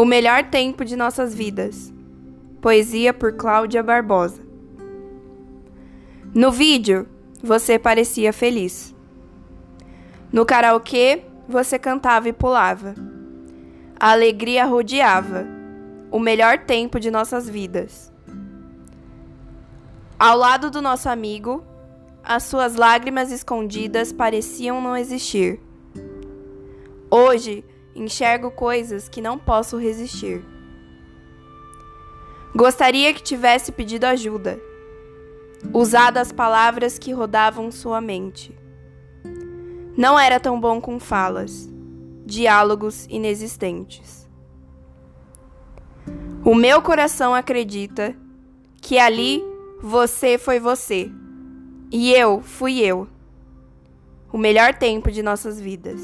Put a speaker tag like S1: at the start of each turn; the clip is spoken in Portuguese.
S1: O melhor tempo de nossas vidas. Poesia por Cláudia Barbosa. No vídeo, você parecia feliz. No karaokê, você cantava e pulava. A alegria rodeava. O melhor tempo de nossas vidas. Ao lado do nosso amigo, as suas lágrimas escondidas pareciam não existir. Hoje, enxergo coisas que não posso resistir. Gostaria que tivesse pedido ajuda, usado as palavras que rodavam sua mente. Não era tão bom com falas, diálogos inexistentes. O meu coração acredita que ali você foi você e eu fui eu. O melhor tempo de nossas vidas.